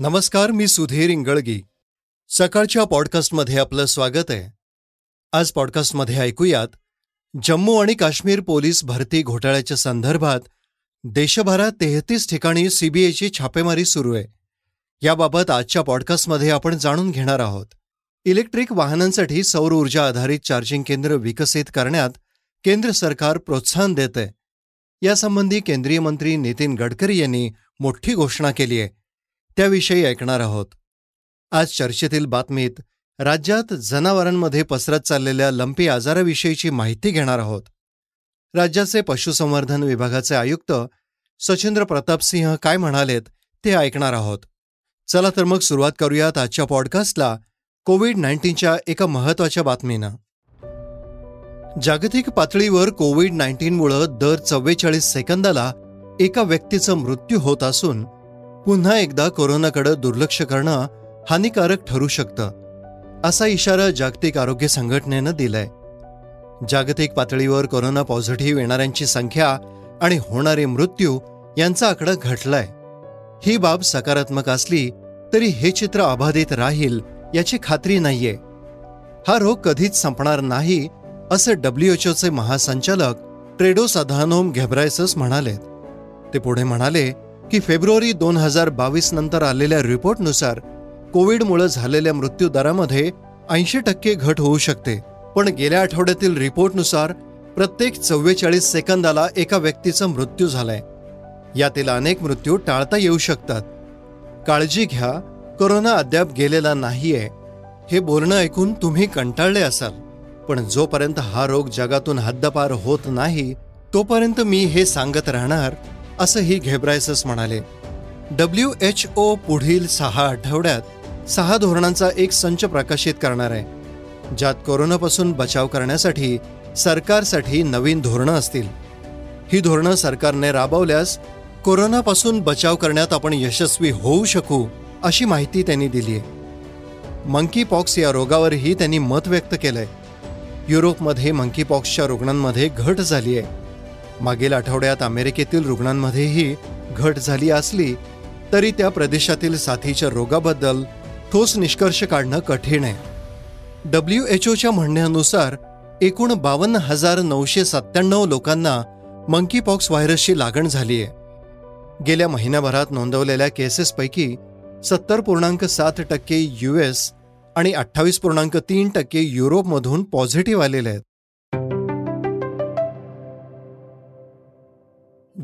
नमस्कार मी सुधीर इंगळगी. सकाळच्या पॉडकास्टमध्ये आपलं स्वागत आहे. आज पॉडकास्टमध्ये ऐकूयात जम्मू आणि काश्मीर पोलीस भरती घोटाळ्याच्या संदर्भात देशभरात तेहतीस ठिकाणी सीबीआयची छापेमारी सुरू आहे. याबाबत आजच्या पॉडकास्टमध्ये आपण जाणून घेणार आहोत. इलेक्ट्रिक वाहनांसाठी सौर ऊर्जा आधारित चार्जिंग केंद्र विकसित करण्यात केंद्र सरकार प्रोत्साहन देत आहे यासंबंधी केंद्रीय मंत्री नितीन गडकरी यांनी मोठी घोषणा केली आहे. त्याविषयी ऐकणार आहोत. आज चर्चेतील बातमीत राज्यात जनावरांमध्ये पसरत चाललेल्या लंपी आजाराविषयीची माहिती घेणार आहोत. राज्याचे पशुसंवर्धन विभागाचे आयुक्त सचिंद्र प्रतापसिंह काय म्हणालेत ते ऐकणार आहोत. चला तर मग सुरुवात करूयात आजच्या पॉडकास्टला कोविड नाईन्टीनच्या एका महत्त्वाच्या बातमीनं. जागतिक पातळीवर कोविड नाईन्टीनमुळं दर चव्वेचाळीस सेकंदाला एका व्यक्तीचा मृत्यू होत असून पुन्हा एकदा कोरोनाकडे दुर्लक्ष करणं हानिकारक ठरू शकतं असा इशारा जागतिक आरोग्य संघटनेनं दिलाय. जागतिक पातळीवर कोरोना पॉझिटिव्ह येणाऱ्यांची संख्या आणि होणारे मृत्यू यांचा आकडा घटलाय. ही बाब सकारात्मक असली तरी हे चित्र अबाधित राहील याची खात्री नाहीये. हा रोग कधीच संपणार नाही असं डब्ल्यूएचओचे महासंचालक ट्रेडोस अधानोम घेब्रायसस म्हणालेत. ते पुढे म्हणाले की फेब्रुवारी दोन हजार बावीस नंतर आलेल्या रिपोर्टनुसार कोविडमुळे झालेल्या मृत्यूदरामध्ये ऐंशी टक्के घट होऊ शकते. पण गेल्या आठवड्यातील रिपोर्टनुसार प्रत्येक चव्वेचाळीस सेकंदाला एका व्यक्तीचा मृत्यू झालाय. यातील अनेक मृत्यू टाळता येऊ शकतात. काळजी घ्या कोरोना अद्याप गेलेला नाहीये हे बोलणं ऐकून तुम्ही कंटाळले असाल. पण जोपर्यंत हा रोग जगातून हद्दपार होत नाही तोपर्यंत मी हे सांगत राहणार असंही घेब्रायसस म्हणाले. डब्ल्यू एच ओ पुढील सहा आठवड्यात सहा धोरणांचा एक संच प्रकाशित करणार आहे ज्यात कोरोनापासून बचाव करण्यासाठी सरकारसाठी नवीन धोरणं असतील. ही धोरणं सरकारने राबवल्यास कोरोनापासून बचाव करण्यात आपण यशस्वी होऊ शकू अशी माहिती त्यांनी दिली आहे. मंकी पॉक्स या रोगावरही त्यांनी मत व्यक्त केलंय. युरोपमध्ये मंकी पॉक्सच्या रुग्णांमध्ये घट झाली आहे. मागील आठवड्यात अमेरिकेतील रुग्णांमध्येही घट झाली असली तरी त्या प्रदेशातील साथीच्या रोगाबद्दल ठोस निष्कर्ष काढणं कठीण आहे. डब्ल्यू एच ओच्या म्हणण्यानुसार एकूण बावन्न हजार नऊशे सत्त्याण्णव लोकांना मंकी पॉक्स व्हायरसची लागण झाली आहे. गेल्या महिन्याभरात नोंदवलेल्या केसेसपैकी सत्तर पूर्णांक सात टक्के यू एस आणि अठ्ठावीस पूर्णांक तीन टक्के युरोपमधून पॉझिटिव्ह आलेले आहेत.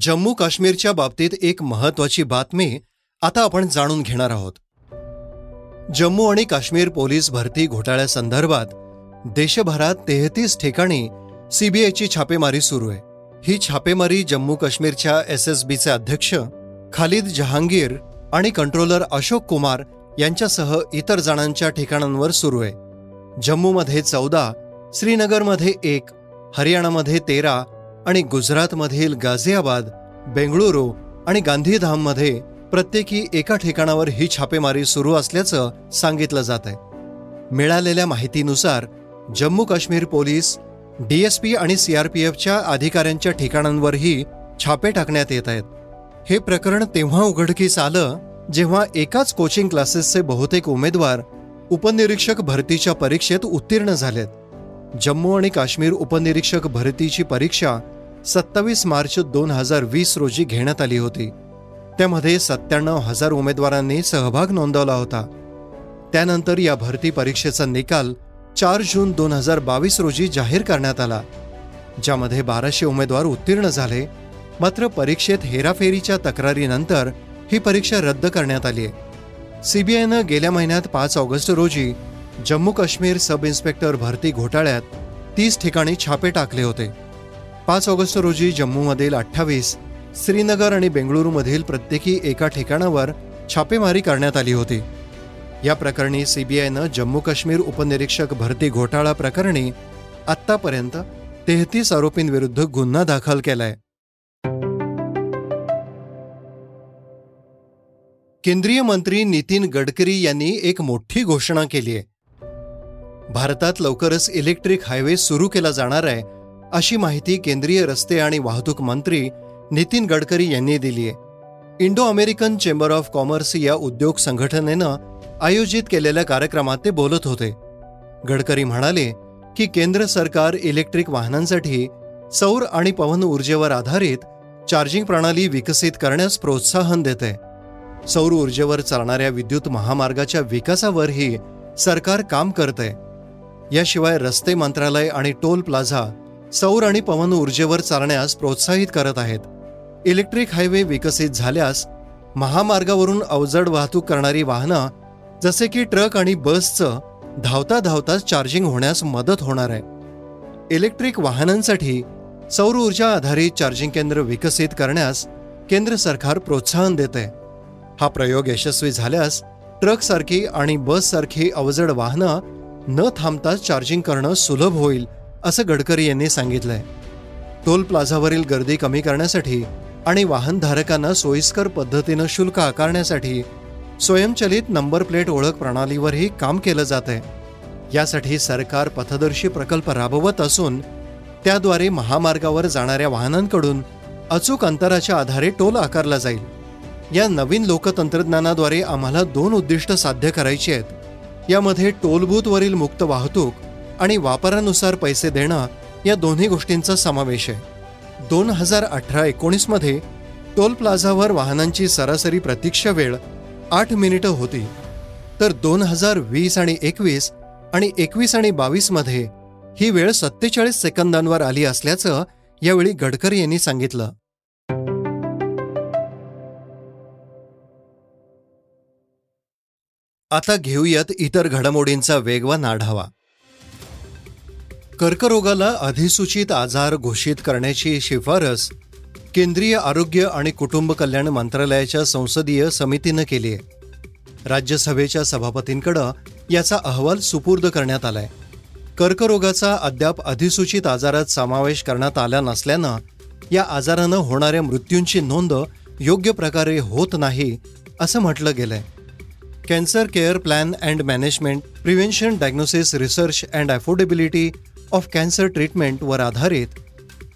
जम्मू काश्मीरच्या बाबतीत एक महत्वाची बातमी आता आपण जाणून घेणार आहोत. जम्मू आणि काश्मीर पोलीस भरती घोटाळ्यासंदर्भात देशभरात तेहतीस ठिकाणी सीबीआयची छापेमारी सुरू आहे. ही छापेमारी जम्मू काश्मीरच्या एस एस बीचे अध्यक्ष खालिद जहांगीर आणि कंट्रोलर अशोक कुमार यांच्यासह इतर जणांच्या ठिकाणांवर सुरू आहे. जम्मूमध्ये चौदा श्रीनगरमध्ये एक हरियाणामध्ये तेरा आणि गुजरातमधील गाझियाबाद बेंगळुरू आणि गांधीधाममध्ये प्रत्येकी एका ठिकाणावर ही छापेमारी सुरू असल्याचं सांगितलं जात आहे. मिळालेल्या माहितीनुसार जम्मू काश्मीर पोलीस डीएसपी आणि सीआरपीएफच्या अधिकाऱ्यांच्या ठिकाणांवरही छापे टाकण्यात येत आहेत. हे प्रकरण तेव्हा उघडकीस आलं जेव्हा एकाच कोचिंग क्लासेसचे बहुतेक उमेदवार उपनिरीक्षक भरतीच्या परीक्षेत उत्तीर्ण झालेत. जम्मू आणि काश्मीर उपनिरीक्षक भरतीची परीक्षा सत्तावीस मार्च दोन हजार वीस रोजी घेण्यात आली होती. त्यामध्ये सत्त्याण्णव हजार उमेदवारांनी सहभाग नोंदवला होता. त्यानंतर या भरती परीक्षेचा निकाल चार जून दोन हजार बावीस रोजी जाहीर करण्यात आला ज्यामध्ये बाराशे उमेदवार उत्तीर्ण झाले. मात्र परीक्षेत हेराफेरीच्या तक्रारीनंतर ही परीक्षा रद्द करण्यात आली. आहे सीबीआयनं गेल्या महिन्यात पाच ऑगस्ट रोजी जम्मू काश्मीर सब इन्स्पेक्टर भरती घोटाळ्यात तीस ठिकाणी छापे टाकले होते. पाच ऑगस्ट रोजी जम्मूमधील अठ्ठावीस श्रीनगर आणि बेंगळुरूमधील प्रत्येकी एका ठिकाणावर छापेमारी करण्यात आली होती. या प्रकरणी सीबीआयनं जम्मू काश्मीर उपनिरीक्षक भरती घोटाळा प्रकरणी आत्तापर्यंत तेहतीस आरोपींविरुद्ध गुन्हा दाखल केलाय. केंद्रीय मंत्री नितीन गडकरी यांनी एक मोठी घोषणा केली आहे भारतात लवकरच इलेक्ट्रिक हायवे सुरू केला जाणार आहे अशी माहिती केंद्रीय रस्ते आणि वाहतूक मंत्री नितीन गडकरी यांनी दिली आहे. Indo American chamber of commerce या उद्योग संघटनेनं आयोजित केलेल्या कार्यक्रमात ते बोलत होते. गडकरी म्हणाले की केंद्र सरकार इलेक्ट्रिक वाहनांसाठी सौर आणि पवन ऊर्जेवर आधारित चार्जिंग प्रणाली विकसित करण्यास प्रोत्साहन देते. सौर ऊर्जेवर चालणाऱ्या विद्युत महामार्गाच्या विकासावरही सरकार काम करते. याशिवाय रस्ते मंत्रालय आणि टोल प्लाझा सौर आणि पवन ऊर्जेवर चालण्यास प्रोत्साहित करत आहेत. इलेक्ट्रिक हायवे विकसित झाल्यास महामार्गावरून अवजड वाहतूक करणारी वाहनं जसे की ट्रक आणि बसचं धावता धावताच चार्जिंग होण्यास मदत होणार आहे. इलेक्ट्रिक वाहनांसाठी सौर ऊर्जा आधारित चार्जिंग केंद्र विकसित करण्यास केंद्र सरकार प्रोत्साहन देते हा प्रयोग यशस्वी झाल्यास ट्रकसारखी आणि बससारखी अवजड वाहनं न थांबताच चार्जिंग करणं सुलभ होईल असं गडकरी यांनी सांगितलंय. टोल प्लाझावरील गर्दी कमी करण्यासाठी आणि वाहनधारकांना सोयीस्कर पद्धतीनं शुल्क आकारण्यासाठी स्वयंचलित नंबर प्लेट ओळख प्रणालीवरही काम केलं जात आहे यासाठी सरकार पथदर्शी प्रकल्प राबवत असून त्याद्वारे महामार्गावर जाणाऱ्या वाहनांकडून अचूक अंतराच्या आधारे टोल आकारला जाईल. या नवीन लोकतंत्रज्ञानाद्वारे आम्हाला दोन उद्दिष्ट साध्य करायची आहेत. यामध्ये टोलबूथवरील मुक्त वाहतूक आणि वापरानुसार पैसे देणं या दोन्ही गोष्टींचा समावेश आहे. दोन हजार अठरा एकोणीसमध्ये टोल प्लाझावर वाहनांची सरासरी प्रतीक्षा वेळ आठ मिनिटं होती. तर दोन हजार वीस आणि एकवीस आणि एकवीस आणि बावीसमध्ये ही वेळ सत्तेचाळीस सेकंदांवर आली असल्याचं यावेळी गडकरी यांनी सांगितलं. आता घेऊयात इतर घडामोडींचा वेगवान आढावा कर्करोगाला अधिसूचित आजार घोषित करण्याची शिफारस केंद्रीय आरोग्य आणि कुटुंब कल्याण मंत्रालयाच्या संसदीय समितीनं केली आहे. राज्यसभेच्या सभापतींकडं याचा अहवाल सुपूर्द करण्यात आलाय. कर्करोगाचा अद्याप अधिसूचित आजारात समावेश करण्यात आला नसल्यानं या आजारानं होणाऱ्या मृत्यूंची नोंद योग्य प्रकारे होत नाही असं म्हटलं गेलंय. Cancer care plan and management prevention diagnosis research and affordability of cancer ट्रीटमेंटवर आधारित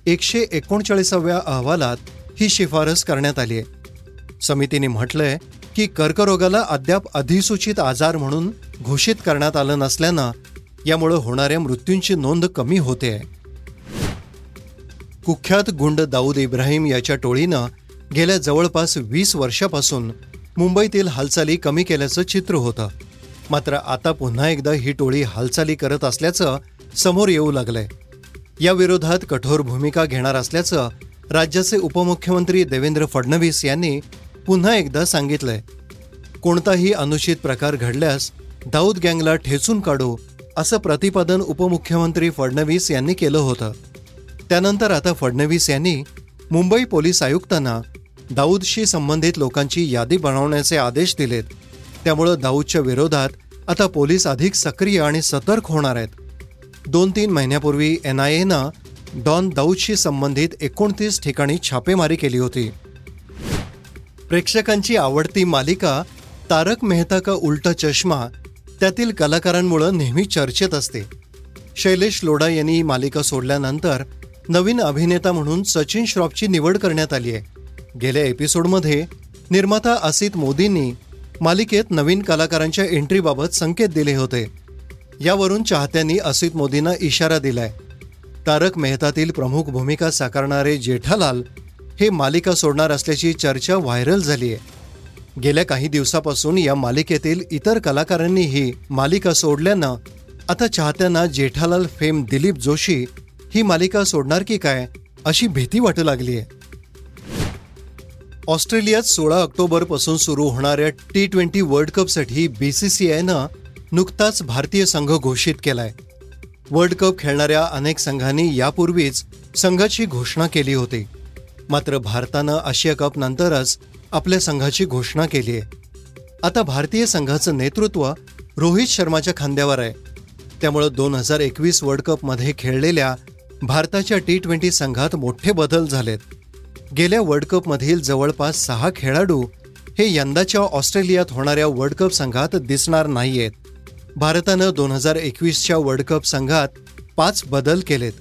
एकशे एकोणचाळीसाव्या अहवालात ही शिफारस करण्यात आली आहे. समितीने म्हटलंय की कर्करोगाला अद्याप अधिसूचित आजार म्हणून घोषित करण्यात आलं नसल्यानं यामुळं होणाऱ्या मृत्यूंची नोंद कमी होते आहे. कुख्यात गुंड दाऊद इब्राहिम याच्या टोळीनं गेल्या जवळपास वीस वर्षापासून मुंबईतील हालचाली कमी केल्याचं चित्र होतं. मात्र आता पुन्हा एकदा ही टोळी हालचाली करत असल्याचं समोर येऊ लागलंय. या विरोधात कठोर भूमिका घेणार असल्याचं राज्याचे उपमुख्यमंत्री देवेंद्र फडणवीस यांनी पुन्हा एकदा सांगितलंय. कोणताही अनुचित प्रकार घडल्यास दाऊद गँगला ठेचून काढू असं प्रतिपादन उपमुख्यमंत्री फडणवीस यांनी केलं होतं. त्यानंतर आता फडणवीस यांनी मुंबई पोलीस आयुक्तांना दाऊदशी संबंधित लोकांची यादी बनवण्याचे आदेश दिलेत. त्यामुळं दाऊदच्या विरोधात आता पोलीस अधिक सक्रिय आणि सतर्क होणार आहेत. दोन तीन महिन्यापूर्वी एन आय एनं डॉन दाऊदशी संबंधित एकोणतीस ठिकाणी छापेमारी केली होती. प्रेक्षकांची आवडती मालिका तारक मेहता का उलटा चष्मा त्यातील कलाकारांमुळं नेहमी चर्चेत असते. शैलेश लोढा यांनी ही मालिका सोडल्यानंतर नवीन अभिनेता म्हणून सचिन श्रॉफची निवड करण्यात आली आहे. गेल्या एपिसोडमध्ये निर्माता असित मोदींनी मालिकेत नवीन कलाकारांच्या एंट्रीबाबत संकेत दिले होते. यावरून चाहत्यांनी असित मोदींना इशारा दिलाय. तारक मेहतातील प्रमुख भूमिका साकारणारे जेठालाल हे मालिका सोडणार असल्याची चर्चा व्हायरल झाली आहे गेल्या काही दिवसापासून या मालिकेतील इतर कलाकारांनीही मालिका सोडल्यानं आता चाहत्यांना जेठालाल फेम दिलीप जोशी ही मालिका सोडणार की काय अशी भीती वाटू लागली आहे ऑस्ट्रेलियात सोळा ऑक्टोबरपासून सुरू होणाऱ्या टी ट्वेंटी वर्ल्ड कपसाठी आयनं नुकताच भारतीय संघ घोषित केलाय. वर्ल्ड कप खेळणाऱ्या अनेक संघांनी यापूर्वीच संघाची घोषणा केली होती. मात्र भारतानं आशिया कप नंतरच आपल्या संघाची घोषणा केली आहे. आता भारतीय संघाचं नेतृत्व रोहित शर्माच्या खांद्यावर आहे. त्यामुळं दोन हजार एकवीस वर्ल्ड कपमध्ये खेळलेल्या भारताच्या टी ट्वेंटी संघात मोठे बदल झालेत. गेल्या वर्ल्ड कपमधील जवळपास सहा खेळाडू हे यंदाच्या ऑस्ट्रेलियात होणाऱ्या वर्ल्ड कप संघात दिसणार नाहीयेत. भारतानं दोन हजार एकवीसच्या वर्ल्ड कप संघात पाच बदल केलेत.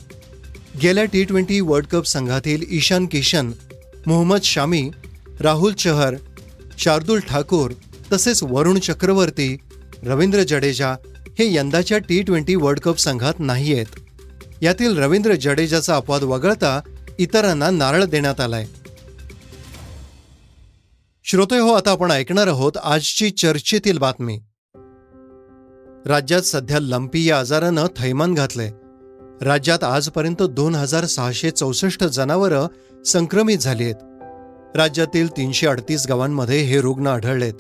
गेल्या टी ट्वेंटी वर्ल्ड कप संघातील ईशान किशन मोहम्मद शामी राहुल चहर शार्दुल ठाकूर तसेच वरुण चक्रवर्ती रवींद्र जडेजा हे यंदाच्या टी ट्वेंटी वर्ल्ड कप संघात नाही आहेत यातील रवींद्र जडेजाचा अपवाद वगळता इतरांना नारळ देण्यात आलाय. श्रोते हो आता आपण ऐकणार आहोत आजची चर्चेतील बातमी. राज्यात सध्या लंपी या आजारानं थैमान घातलंय. राज्यात आजपर्यंत दोन हजार सहाशे चौसष्ट जनावरं संक्रमित झाली आहेत राज्यातील तीनशे अडतीस गावांमध्ये हे रुग्ण आढळलेत.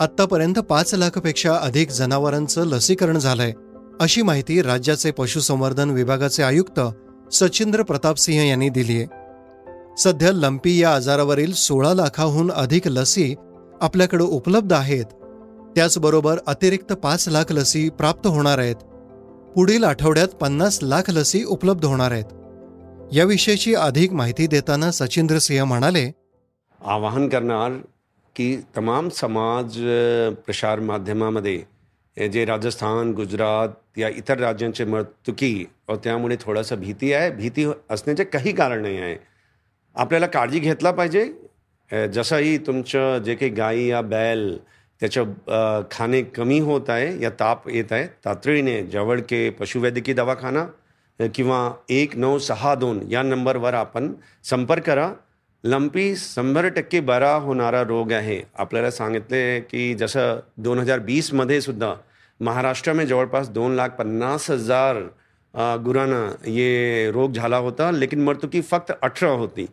आत्तापर्यंत पाच लाखपेक्षा अधिक जनावरांचं लसीकरण झालंय अशी माहिती राज्याचे पशुसंवर्धन विभागाचे आयुक्त सचिंद्र प्रतापसिंह यांनी दिली आहे सध्या लंपी या आजारावरील सोळा लाखाहून अधिक लसी आपल्याकडे उपलब्ध आहेत त्याचबरोबर अतिरिक्त पाच लाख लसी प्राप्त होणार आहेत. पुढील आठवड्यात पन्नास लाख लसी उपलब्ध होणार आहेत. याविषयीची अधिक माहिती देताना सचिंद्र सिंह म्हणाले आवाहन करणार की तमाम समाज प्रसार माध्यमामध्ये जे राजस्थान गुजरात या इतर राज्यांचे मृत्युकी व त्यामुळे थोडासा भीती आहे. भीती असण्याचे काही कारण नाही आहे. आपल्याला काळजी घेतला पाहिजे. जसंही तुमचं जे काही गाई या बैल त्याच्या खाणे कमी होत आहे या ताप येत आहे. तातडीने जवळके पशुवैद्यकीय दवाखाना किंवा एक नऊ सहा दोन या नंबरवर आपण संपर्क करा. लंपी शंभर टक्के बरा होणारा रोग आहे. आपल्याला सांगितले की जसं दोन हजार वीसमध्ये सुद्धा महाराष्ट्रामध्ये जवळपास दोन लाख पन्नास हजार गुरांना ये रोग झाला होता लेकिन मृत्युकी फक्त अठरा होती.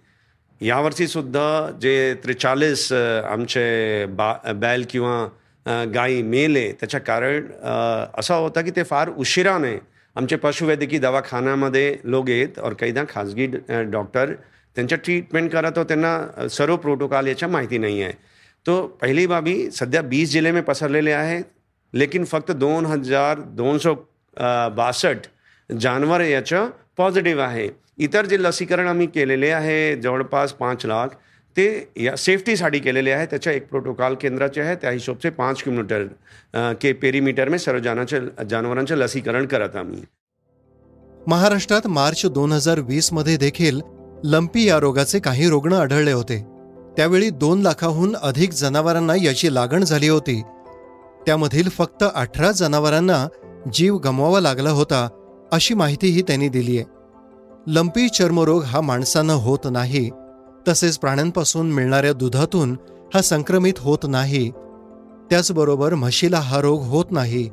यावर्षी सुद्धा जे त्रेचाळीस आमचे बा बैल किंवा गाई गायी मेले त्याचं कारण असं असा होता की ते फार उशिराने आमचे पशुवैद्यकीय दवाखान्यामध्ये लोक येत और कैदा खाजगी डॉक्टर त्यांच्या ट्रीटमेंट करत हो त्यांना सर्व प्रोटोकॉल याच्या माहिती नाही आहे. तो पहिली बाबी सध्या बीस जिल्हे में पसरलेले आहे लेकिन फक्त दोन हजार दोनशे बासष्ट जानवर याचं पॉझिटिव्ह आहे. इतर जे लसीकरण आम्ही केलेले आहे जवळपास पाच लाख ते या सेफ्टीसाठी केलेले आहे. त्याच्या एक प्रोटोकॉल केंद्राचे आहे. त्या हिशोबचे पाच किलोमीटर के पेरीमीटर में सर्व जानाचे जनावरांचे लसीकरण करत आम्ही. महाराष्ट्रात मार्च दोन हजार वीसमध्ये देखील लंपी या रोगाचे काही रुग्ण आढळले होते. त्यावेळी दोन लाखाहून अधिक जनावरांना याची लागण झाली होती. त्यामधील फक्त अठरा जनावरांना जीव गमवावा लागला होता अशी माहितीही त्यांनी दिली आहे. लंपी चर्मरोग हा माणसानं होत नाही तसेच प्राण्यांपासून मिळणाऱ्या दुधातून हा संक्रमित होत नाही. त्याचबरोबर म्हशीला हा रोग होत नाही.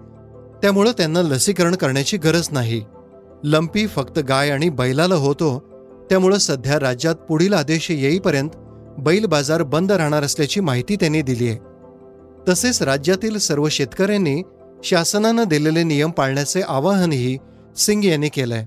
त्यामुळं त्यांना लसीकरण करण्याची गरज नाही. लंपी फक्त गाय आणि बैलाला होतो त्यामुळं सध्या राज्यात पुढील आदेश येईपर्यंत बैल बाजार बंद राहणार असल्याची माहिती त्यांनी दिली आहे तसेच राज्यातील सर्व शेतकऱ्यांनी शासनानं दिलेले नियम पाळण्याचे आवाहनही सिंग यांनी केलंय.